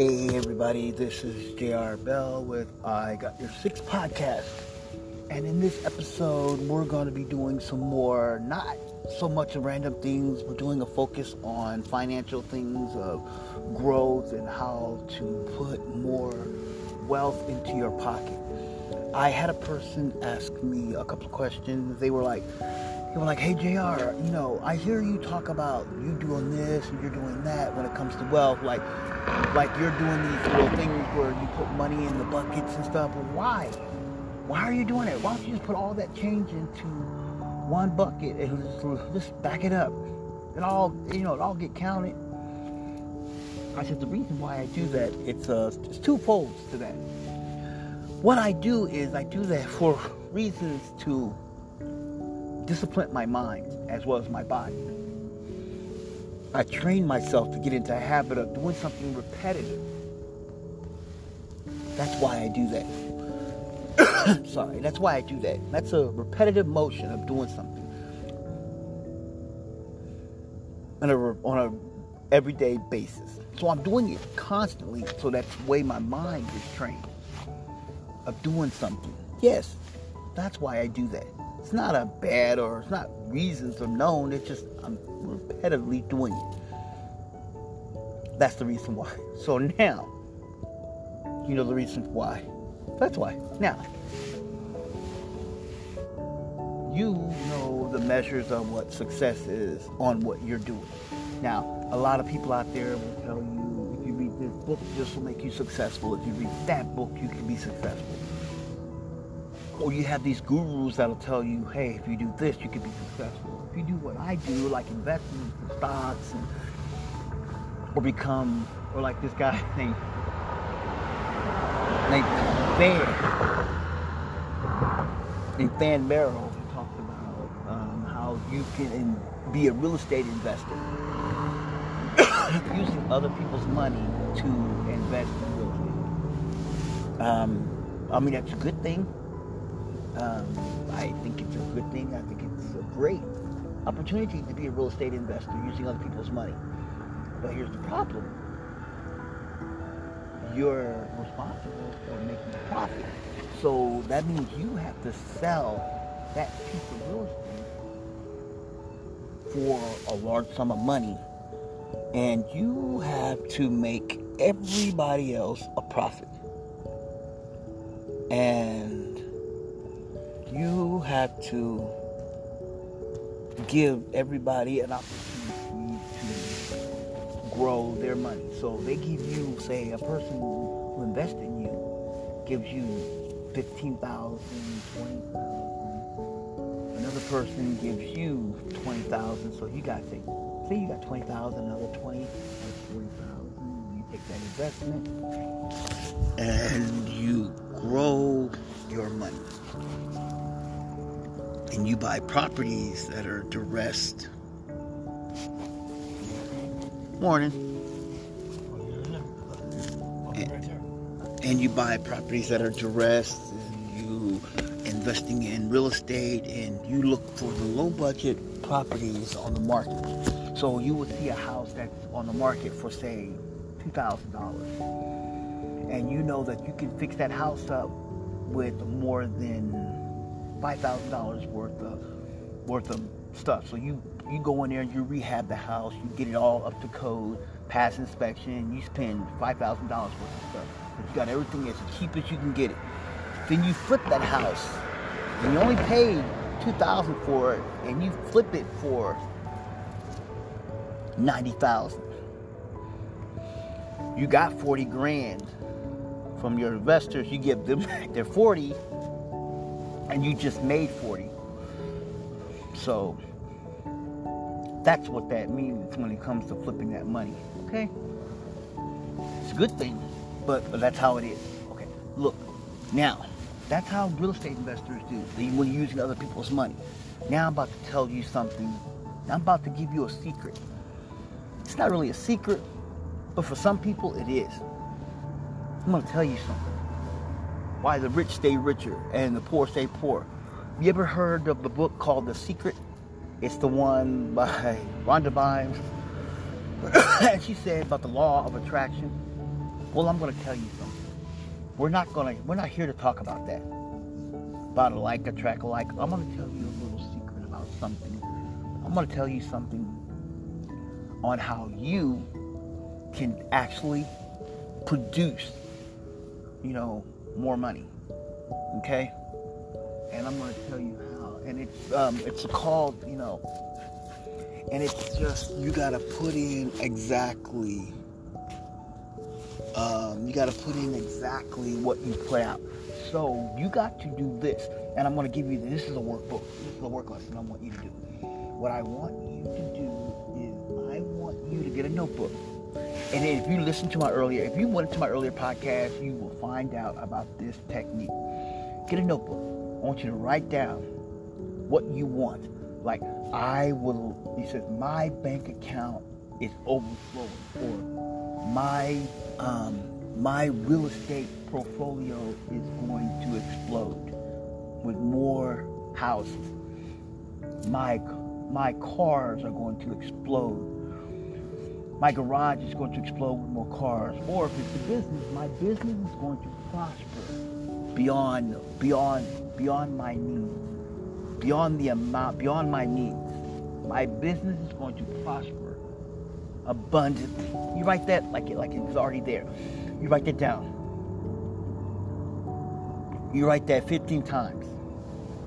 Hey everybody, this is JR Bell with I Got Your Six podcast. And in this episode, we're going to be doing some more, not so much random things. We're doing a focus on financial things of growth and how to put more wealth into your pocket. I had a person ask me a couple of questions. They were like, they were like, hey JR, you know, I hear you talk about you doing this and you're doing that when it comes to wealth, like like you're doing these little things where you put money in the buckets and stuff. Why? Why are you doing it? Why don't you just put all that change into one bucket and just, just back it up? It all you know, it all get counted. I said the reason why I do that, it's uh it's two folds to that. What I do is I do that for reasons to discipline my mind as well as my body. I train myself to get into a habit of doing something repetitive. That's why I do that. Sorry, that's why I do that. That's a repetitive motion of doing something on a, on a everyday basis. So I'm doing it constantly, so that's the way my mind is trained of doing something. Yes, that's why I do that. It's not a bad or it's not reasons are known. It's just I'm repetitively doing it. That's the reason why. So now, you know the reason why. That's why. Now, you know the measures of what success is on what you're doing. Now, a lot of people out there will tell you if you read this book, this will make you successful. If you read that book, you can be successful or you have these gurus that'll tell you, hey, if you do this, you can be successful. If you do what I do, like investments in stocks, and, or become, or like this guy named named Than, named Than Merrill, he talked about um, how you can be a real estate investor using other people's money to invest in real estate. Um, I mean, that's a good thing um, I think it's a good thing. I think it's a great opportunity to be a real estate investor using other people's money. But here's the problem. You're responsible for making a profit. So that means you have to sell that piece of real estate for a large sum of money. And you have to make everybody else a profit. And you have to give everybody an opportunity to grow their money. So they give you, say, a person who invests in you gives you 15,000, 20,000. Another person gives you 20,000. So you got, say, say you got 20,000, another 20, that's 40,000. You take that investment and you grow your money and you buy properties that are duressed. Morning. And, and you buy properties that are duressed, and you investing in real estate, and you look for the low budget properties on the market. So you would see a house that's on the market for say two thousand dollars, and you know that you can fix that house up with more than five thousand dollars worth of worth of stuff. So you you go in there and you rehab the house, you get it all up to code, pass inspection, you spend five thousand dollars worth of stuff. You got everything as cheap as you can get it. Then you flip that house, and you only paid two thousand for it, and you flip it for ninety thousand. You got forty grand from your investors. You give them their forty and you just made 40. So that's what that means when it comes to flipping that money. Okay? It's a good thing, but, but that's how it is. Okay. Look, now, that's how real estate investors do. When using other people's money. Now I'm about to tell you something. I'm about to give you a secret. It's not really a secret, but for some people it is. I'm going to tell you something why the rich stay richer and the poor stay poor. You ever heard of the book called The Secret? It's the one by Rhonda Byrne. and she said about the law of attraction. Well, I'm going to tell you something. We're not going to. We're not here to talk about that. About like, attract like. I'm going to tell you a little secret about something. I'm going to tell you something on how you can actually produce, you know, more money. Okay? And I'm going to tell you how. And it's um, it's called, you know, and it's just you got to put in exactly. Um, you got to put in exactly what you put out. So you got to do this, and I'm going to give you this is a workbook. This is a work lesson I want you to do. What I want you to do is I want you to get a notebook. And if you listen to my earlier, if you went to my earlier podcast, you will find out about this technique. Get a notebook. I want you to write down what you want. Like I will, he says, my bank account is overflowing, or my um, my real estate portfolio is going to explode with more houses. My my cars are going to explode. My garage is going to explode with more cars. Or if it's a business, my business is going to prosper beyond beyond beyond my needs. Beyond the amount, beyond my needs. My business is going to prosper abundantly. You write that like it like it was already there. You write that down. You write that 15 times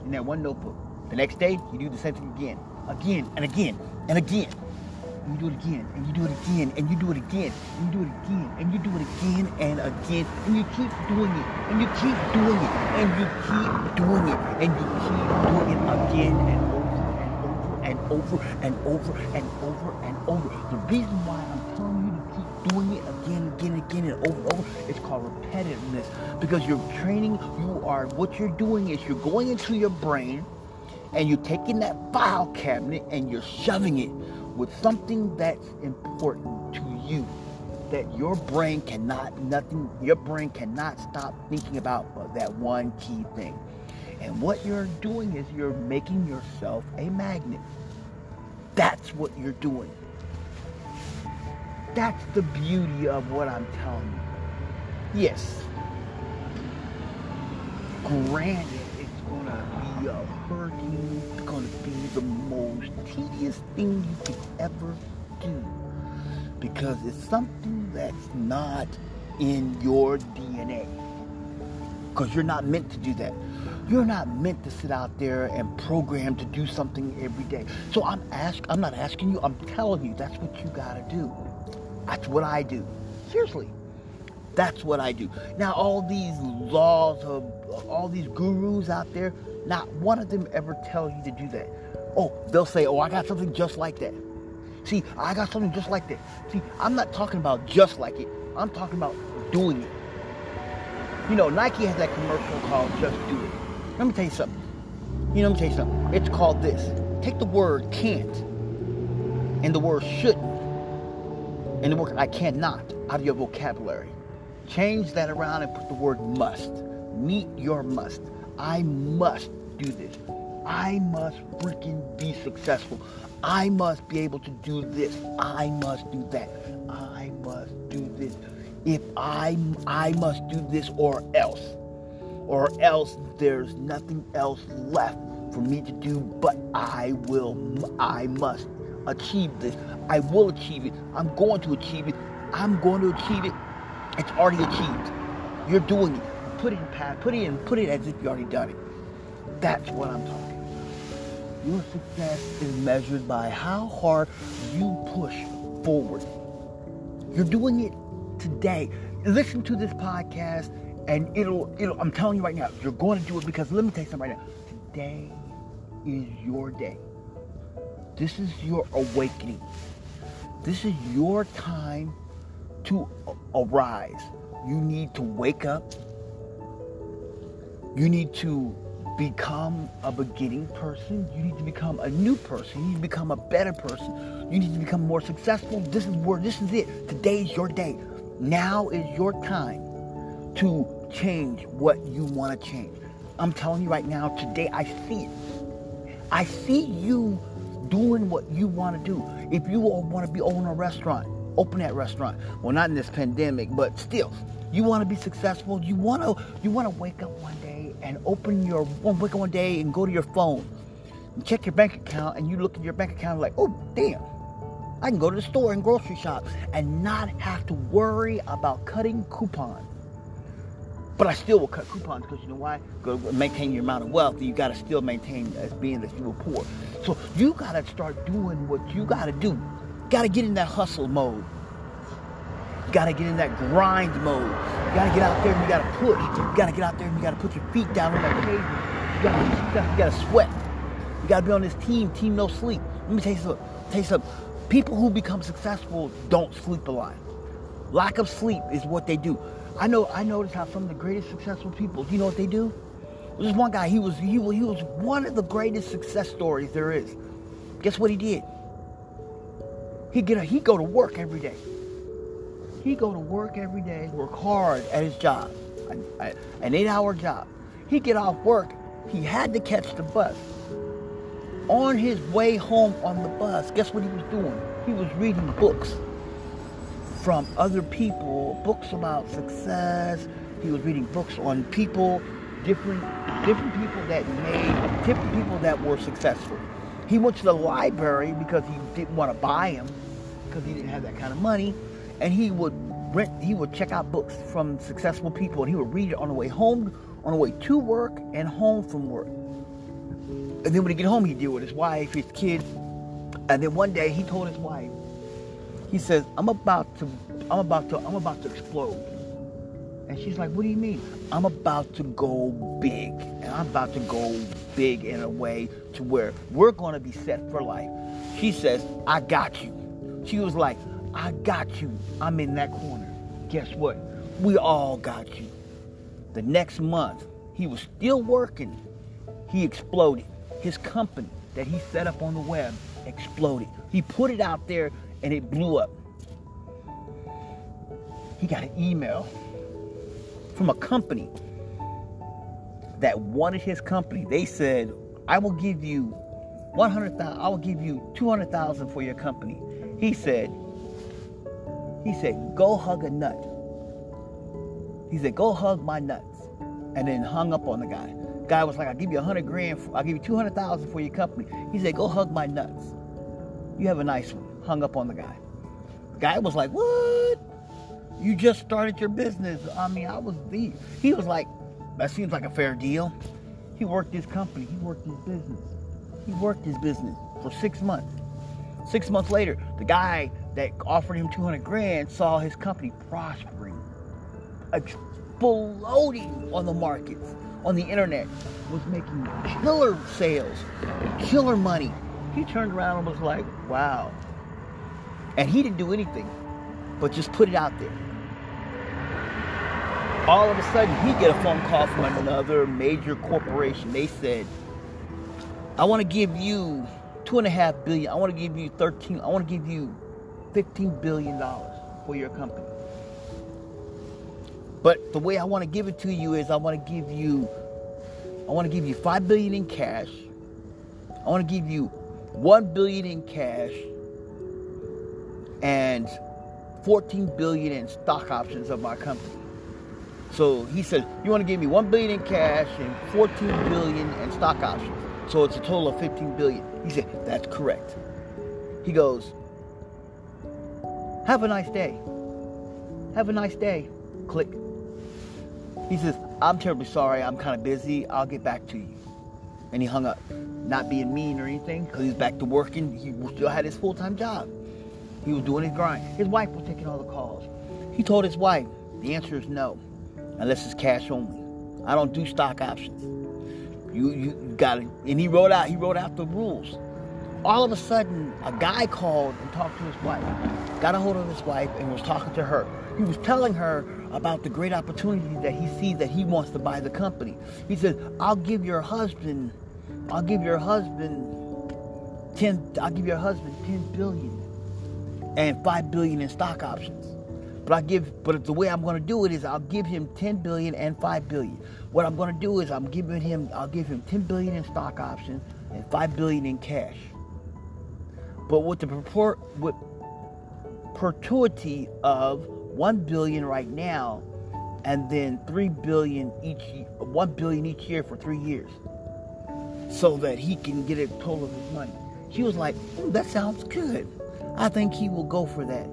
in that one notebook. The next day, you do the same thing again again and again and again. You do it again and you do it again and you do it again and you do it again and you do it again and again and you keep doing it and you keep doing it and you keep doing it and you keep doing it again and over and over and over and over and over. And over. The reason why I'm telling you to keep doing it again, again, again, and over and over, it's called repetitiveness. Because you're training, you are, what you're doing is you're going into your brain and you're taking that file cabinet and you're shoving it with something that's important to you that your brain cannot nothing your brain cannot stop thinking about that one key thing. And what you're doing is you're making yourself a magnet. That's what you're doing. That's the beauty of what i'm telling you. Yes. Granted it's gonna a hurting it's gonna be the most tedious thing you could ever do because it's something that's not in your DNA. Because you're not meant to do that. You're not meant to sit out there and program to do something every day. So I'm ask I'm not asking you, I'm telling you that's what you gotta do. That's what I do. Seriously. That's what I do. Now all these laws of all these gurus out there, not one of them ever tell you to do that. Oh, they'll say, oh, I got something just like that. See, I got something just like that. See, I'm not talking about just like it. I'm talking about doing it. You know, Nike has that commercial called Just Do It. Let me tell you something. You know, let me tell you something. It's called this. Take the word can't and the word shouldn't and the word I cannot out of your vocabulary. Change that around and put the word must. Meet your must. I must do this. I must freaking be successful. I must be able to do this. I must do that. I must do this. If I I must do this or else. Or else there's nothing else left for me to do but I will I must achieve this. I will achieve it. I'm going to achieve it. I'm going to achieve it. It's already achieved. You're doing it. Put it in past. Put it in. Put it as if you already done it. That's what I'm talking. Your success is measured by how hard you push forward. You're doing it today. Listen to this podcast and it'll it'll I'm telling you right now, you're going to do it because let me tell you something right now. Today is your day. This is your awakening. This is your time to arise. You need to wake up. You need to become a beginning person. You need to become a new person. You need to become a better person. You need to become more successful. This is where this is it. Today is your day. Now is your time to change what you want to change. I'm telling you right now, today I see it. I see you doing what you want to do. If you want to be owning a restaurant, Open that restaurant. Well, not in this pandemic, but still, you want to be successful. You want to you want to wake up one day and open your wake up one day and go to your phone, and check your bank account, and you look at your bank account like, oh damn, I can go to the store and grocery shop and not have to worry about cutting coupons. But I still will cut coupons because you know why? Go maintain your amount of wealth. You got to still maintain as being that you were poor. So you got to start doing what you got to do. Got to get in that hustle mode. You got to get in that grind mode. You got to get out there and you got to push. You got to get out there and you got to put your feet down on that pavement. You got to you got to sweat. You got to be on this team. Team no sleep. Let me tell you something. Tell you something. People who become successful don't sleep a lot. Lack of sleep is what they do. I know I noticed how some of the greatest successful people, do you know what they do? There's one guy, he was he, he was one of the greatest success stories there is. Guess what he did? He get a, he go to work every day. He go to work every day, work hard at his job, an, eight-hour job. He get off work, he had to catch the bus. On his way home on the bus, guess what he was doing? He was reading books from other people, books about success. He was reading books on people, different different people that made different people that were successful. He went to the library because he didn't want to buy them because he didn't have that kind of money, and he would rent. He would check out books from successful people, and he would read it on the way home, on the way to work, and home from work. And then when he get home, he'd deal with his wife, his kids, and then one day he told his wife, he says, I'm about to, I'm about to, I'm about to explode. And she's like, what do you mean? I'm about to go big. And I'm about to go big in a way to where we're going to be set for life. She says, I got you. She was like, I got you. I'm in that corner. Guess what? We all got you. The next month, he was still working. He exploded. His company that he set up on the web exploded. He put it out there and it blew up. He got an email from a company that wanted his company. They said, I will give you 100,000, I will give you 200,000 for your company. He said, he said, go hug a nut. He said, go hug my nuts. And then hung up on the guy. Guy was like, I'll give you a 100 grand, I'll give you 200,000 for your company. He said, go hug my nuts. You have a nice one hung up on the guy. Guy was like, What? You just started your business. I mean, I was the. He was like, That seems like a fair deal. He worked his company, he worked his business. He worked his business for six months. Six months later, the guy that offered him 200 grand saw his company prospering, exploding on the markets, on the internet, was making killer sales, killer money. He turned around and was like, wow, and he didn't do anything but just put it out there. All of a sudden, he get a phone call from another major corporation. They said, I want to give you two and a half billion. I want to give you 13. I want to give you 15 billion dollars for your company. But the way I want to give it to you is I want to give you I want to give you 5 billion in cash. I want to give you 1 billion in cash and 14 billion in stock options of my company. So he said, you want to give me 1 billion in cash and 14 billion in stock options. So it's a total of 15 billion. He said, that's correct. He goes, have a nice day. Have a nice day. Click. He says, I'm terribly sorry. I'm kind of busy. I'll get back to you. And he hung up. Not being mean or anything, because he's back to working. He still had his full-time job. He was doing his grind. His wife was taking all the calls. He told his wife, the answer is no, unless it's cash only. I don't do stock options. You you got it. And he wrote out he wrote out the rules. All of a sudden, a guy called and talked to his wife. Got a hold of his wife and was talking to her. He was telling her about the great opportunity that he sees that he wants to buy the company. He said, "I'll give your husband, I'll give your husband ten. I'll give your husband ten billion and five billion in stock options. But I give, but the way I'm going to do it is I'll give him 10 billion and 5 billion. What I'm going to do is I'm giving him, I'll give him 10 billion in stock options and 5 billion in cash. But with the purport, with perpetuity of 1 billion right now and then 3 billion each 1 billion each year for 3 years so that he can get a total of his money. She was like, that sounds good. I think he will go for that.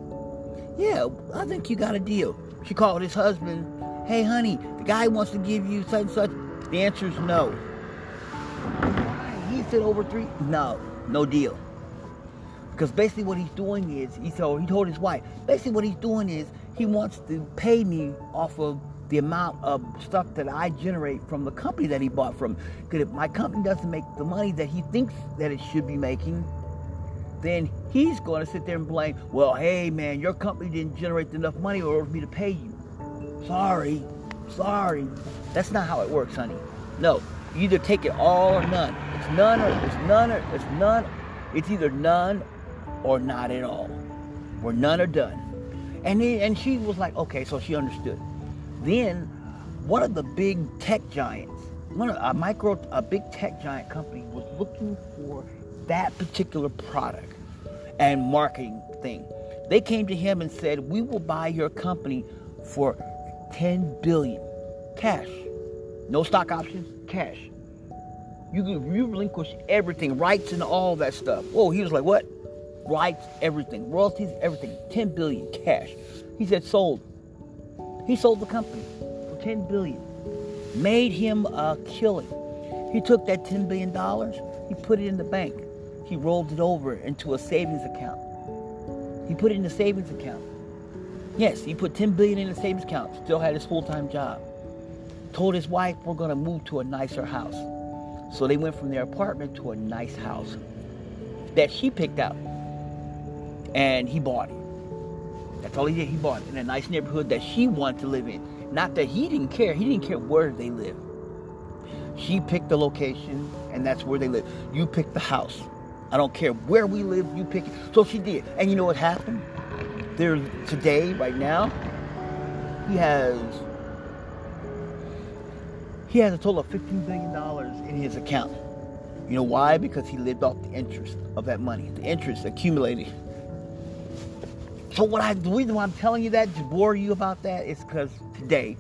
Yeah, I think you got a deal. She called his husband, hey honey, the guy wants to give you such and such. The answer is no. He said over three, no, no deal. Because basically what he's doing is, he told, he told his wife, basically what he's doing is he wants to pay me off of the amount of stuff that I generate from the company that he bought from. Because if my company doesn't make the money that he thinks that it should be making, then he's going to sit there and blame, well, hey man, your company didn't generate enough money for me to pay you. Sorry, sorry. That's not how it works, honey. No, either take it all or none. It's none or it's none or it's none. It's either none or not at all. where none are done. And he, and she was like, okay, so she understood. Then one of the big tech giants, one of a micro, a big tech giant company was looking for that particular product and marketing thing. They came to him and said, "We will buy your company for 10 billion cash. No stock options, cash. You you relinquish everything, rights and all that stuff." Whoa, he was like, "What?" Rights, everything, royalties, everything. 10 billion cash. He said sold. He sold the company for 10 billion. Made him a killing. He took that 10 billion dollars, he put it in the bank. He rolled it over into a savings account. He put it in a savings account. Yes, he put 10 billion in a savings account, still had his full-time job. Told his wife, we're gonna move to a nicer house. So they went from their apartment to a nice house that she picked out and he bought it. That's all he did. He bought it in a nice neighborhood that she wanted to live in. Not that he didn't care. He didn't care where they live. She picked the location, and that's where they live. You pick the house. I don't care where we live. You pick it. So she did. And you know what happened? There today, right now, he has he has a total of $15 billion in his account. You know why? Because he lived off the interest of that money. The interest accumulated so what I the reason why I'm telling you that to bore you about that is because today,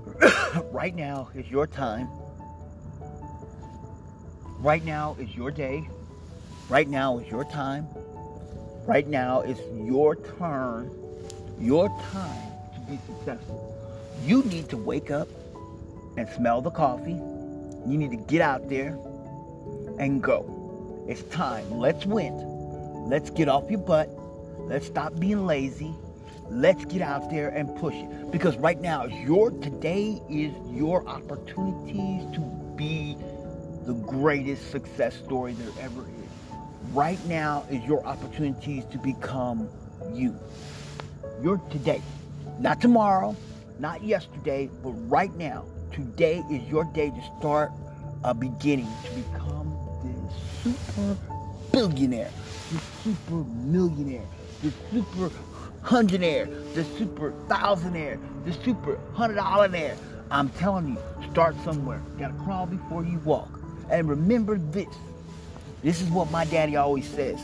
right now is your time. Right now is your day. Right now is your time. Right now is your turn, your time to be successful. You need to wake up and smell the coffee. You need to get out there and go. It's time. Let's win. Let's get off your butt Let's stop being lazy. Let's get out there and push it. Because right now, your today is your opportunities to be the greatest success story there ever is. Right now is your opportunities to become you. Your today. Not tomorrow, not yesterday, but right now. Today is your day to start a beginning to become this super billionaire, this super millionaire the super hundredaire, the super thousandaire, the super hundred dollaraire. I'm telling you, start somewhere. Gotta crawl before you walk. And remember this. This is what my daddy always says.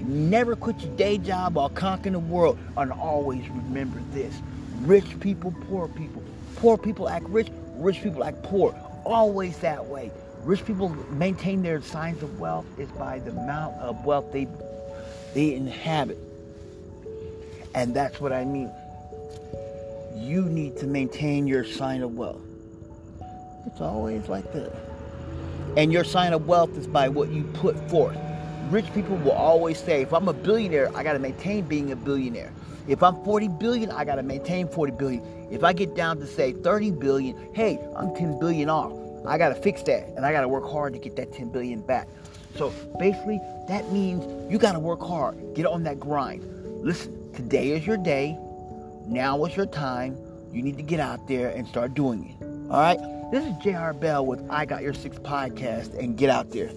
Never quit your day job or conquer the world. And always remember this. Rich people, poor people. Poor people act rich, rich people act poor. Always that way. Rich people maintain their signs of wealth is by the amount of wealth they they inhabit. And that's what I mean. You need to maintain your sign of wealth. It's always like this. And your sign of wealth is by what you put forth. Rich people will always say, if I'm a billionaire, I got to maintain being a billionaire. If I'm 40 billion, I got to maintain 40 billion. If I get down to say 30 billion, hey, I'm 10 billion off. I got to fix that and I got to work hard to get that 10 billion back. So basically, that means you got to work hard, get on that grind. Listen, Today is your day. Now is your time. You need to get out there and start doing it. All right? This is JR Bell with I Got Your Six podcast and get out there.